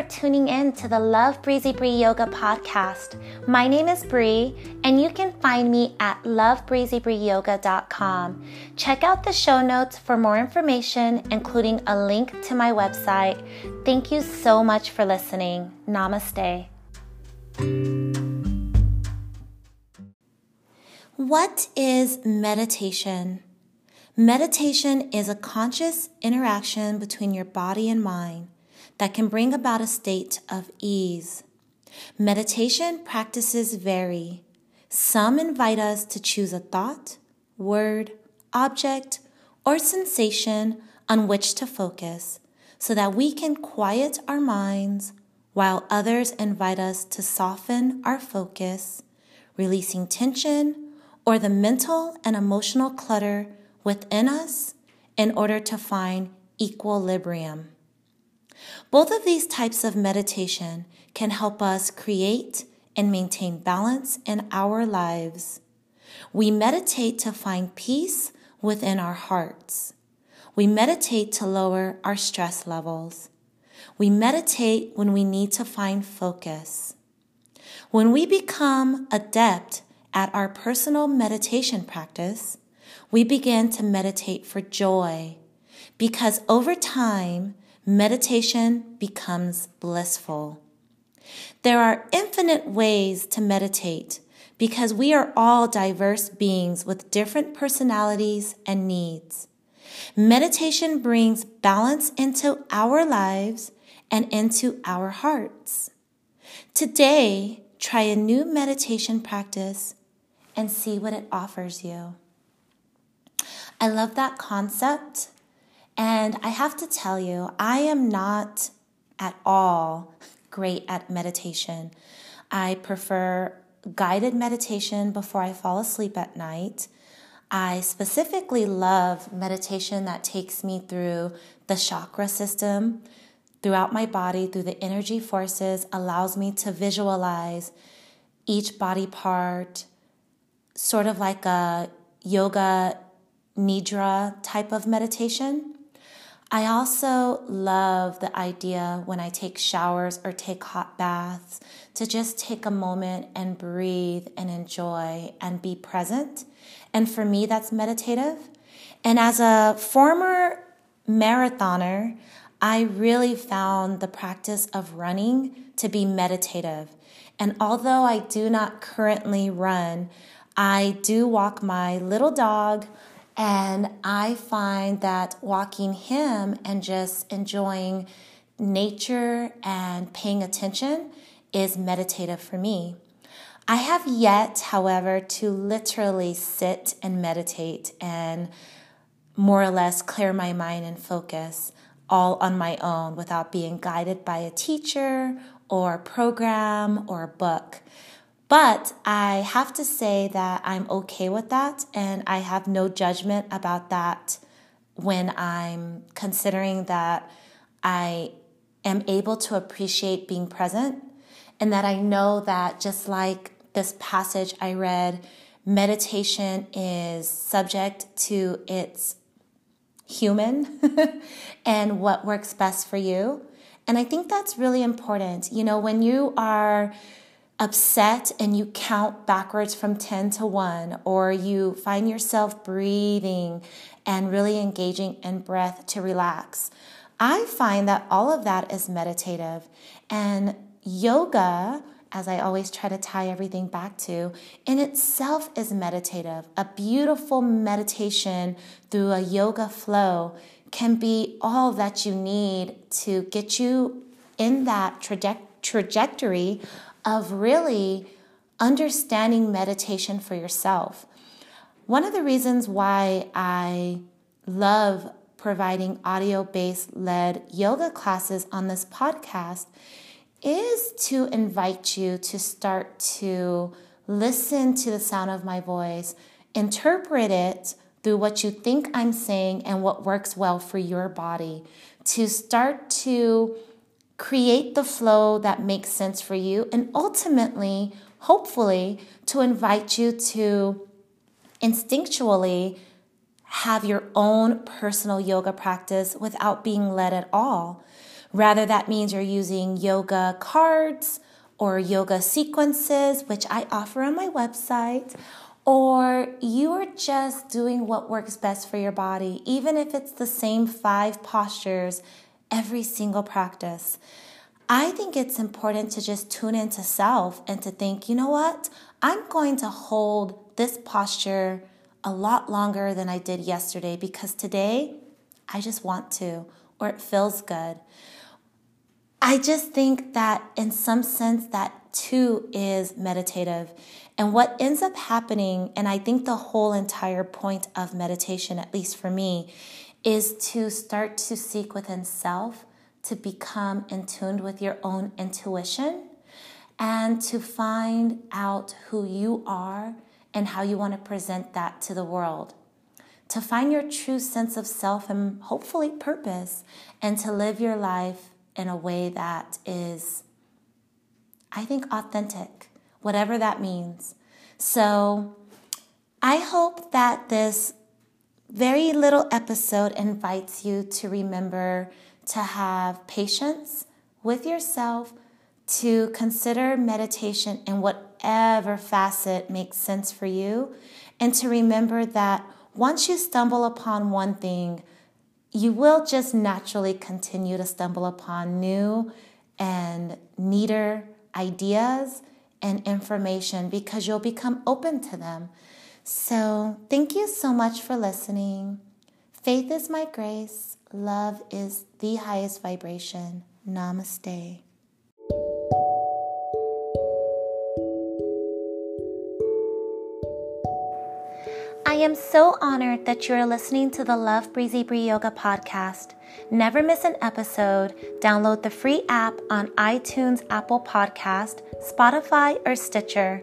for tuning in to the Love Breezy Bree Yoga podcast. My name is Bree, and you can find me at lovebreezybreeyoga.com. Check out the show notes for more information, including a link to my website. Thank you so much for listening. Namaste. What is meditation? Meditation is a conscious interaction between your body and mind that can bring about a state of ease. Meditation practices vary. Some invite us to choose a thought, word, object, or sensation on which to focus so that we can quiet our minds, while others invite us to soften our focus, releasing tension or the mental and emotional clutter within us in order to find equilibrium. Both of these types of meditation can help us create and maintain balance in our lives. We meditate to find peace within our hearts. We meditate to lower our stress levels. We meditate when we need to find focus. When we become adept at our personal meditation practice, we begin to meditate for joy because over time, meditation becomes blissful. There are infinite ways to meditate because we are all diverse beings with different personalities and needs. Meditation brings balance into our lives and into our hearts. Today, try a new meditation practice and see what it offers you. I love that concept and I have to tell you, I am not at all great at meditation. I prefer guided meditation before I fall asleep at night. I specifically love meditation that takes me through the chakra system, throughout my body, through the energy forces, allows me to visualize each body part, sort of like a yoga nidra type of meditation. I also love the idea when I take showers or take hot baths to just take a moment and breathe and enjoy and be present. And for me, that's meditative. And as a former marathoner, I really found the practice of running to be meditative. And although I do not currently run, I do walk my little dog and I find that walking him and just enjoying nature and paying attention is meditative for me. I have yet, however, to literally sit and meditate and more or less clear my mind and focus all on my own without being guided by a teacher or a program or a book. But I have to say that I'm okay with that and I have no judgment about that when I'm considering that I am able to appreciate being present and that I know that just like this passage I read, meditation is subject to its human and what works best for you. And I think that's really important. You know, when you are upset and you count backwards from 10 to 1, or you find yourself breathing and really engaging in breath to relax. I find that all of that is meditative. And yoga, as I always try to tie everything back to, in itself is meditative. A beautiful meditation through a yoga flow can be all that you need to get you in that traje- trajectory of really understanding meditation for yourself. One of the reasons why I love providing audio based led yoga classes on this podcast is to invite you to start to listen to the sound of my voice, interpret it through what you think I'm saying and what works well for your body, to start to create the flow that makes sense for you, and ultimately, hopefully, to invite you to instinctually have your own personal yoga practice without being led at all. Rather, that means you're using yoga cards or yoga sequences, which I offer on my website, or you are just doing what works best for your body, even if it's the same five postures every single practice. I think it's important to just tune into self and to think, you know what? I'm going to hold this posture a lot longer than I did yesterday because today I just want to, or it feels good. I just think that in some sense, that too is meditative. And what ends up happening, and I think the whole entire point of meditation, at least for me, is to start to seek within self to become in with your own intuition and to find out who you are and how you want to present that to the world. To find your true sense of self and hopefully purpose, and to live your life in a way that is, I think, authentic, whatever that means. So I hope that this very little episode invites you to remember to have patience with yourself, to consider meditation in whatever facet makes sense for you, and to remember that once you stumble upon one thing, you will just naturally continue to stumble upon new and neater ideas and information because you'll become open to them. So, thank you so much for listening. Faith is my grace, love is the highest vibration. Namaste. I am so honored that you are listening to the Love Breezy Bree Yoga podcast. Never miss an episode. Download the free app on iTunes, Apple Podcast, Spotify, or Stitcher.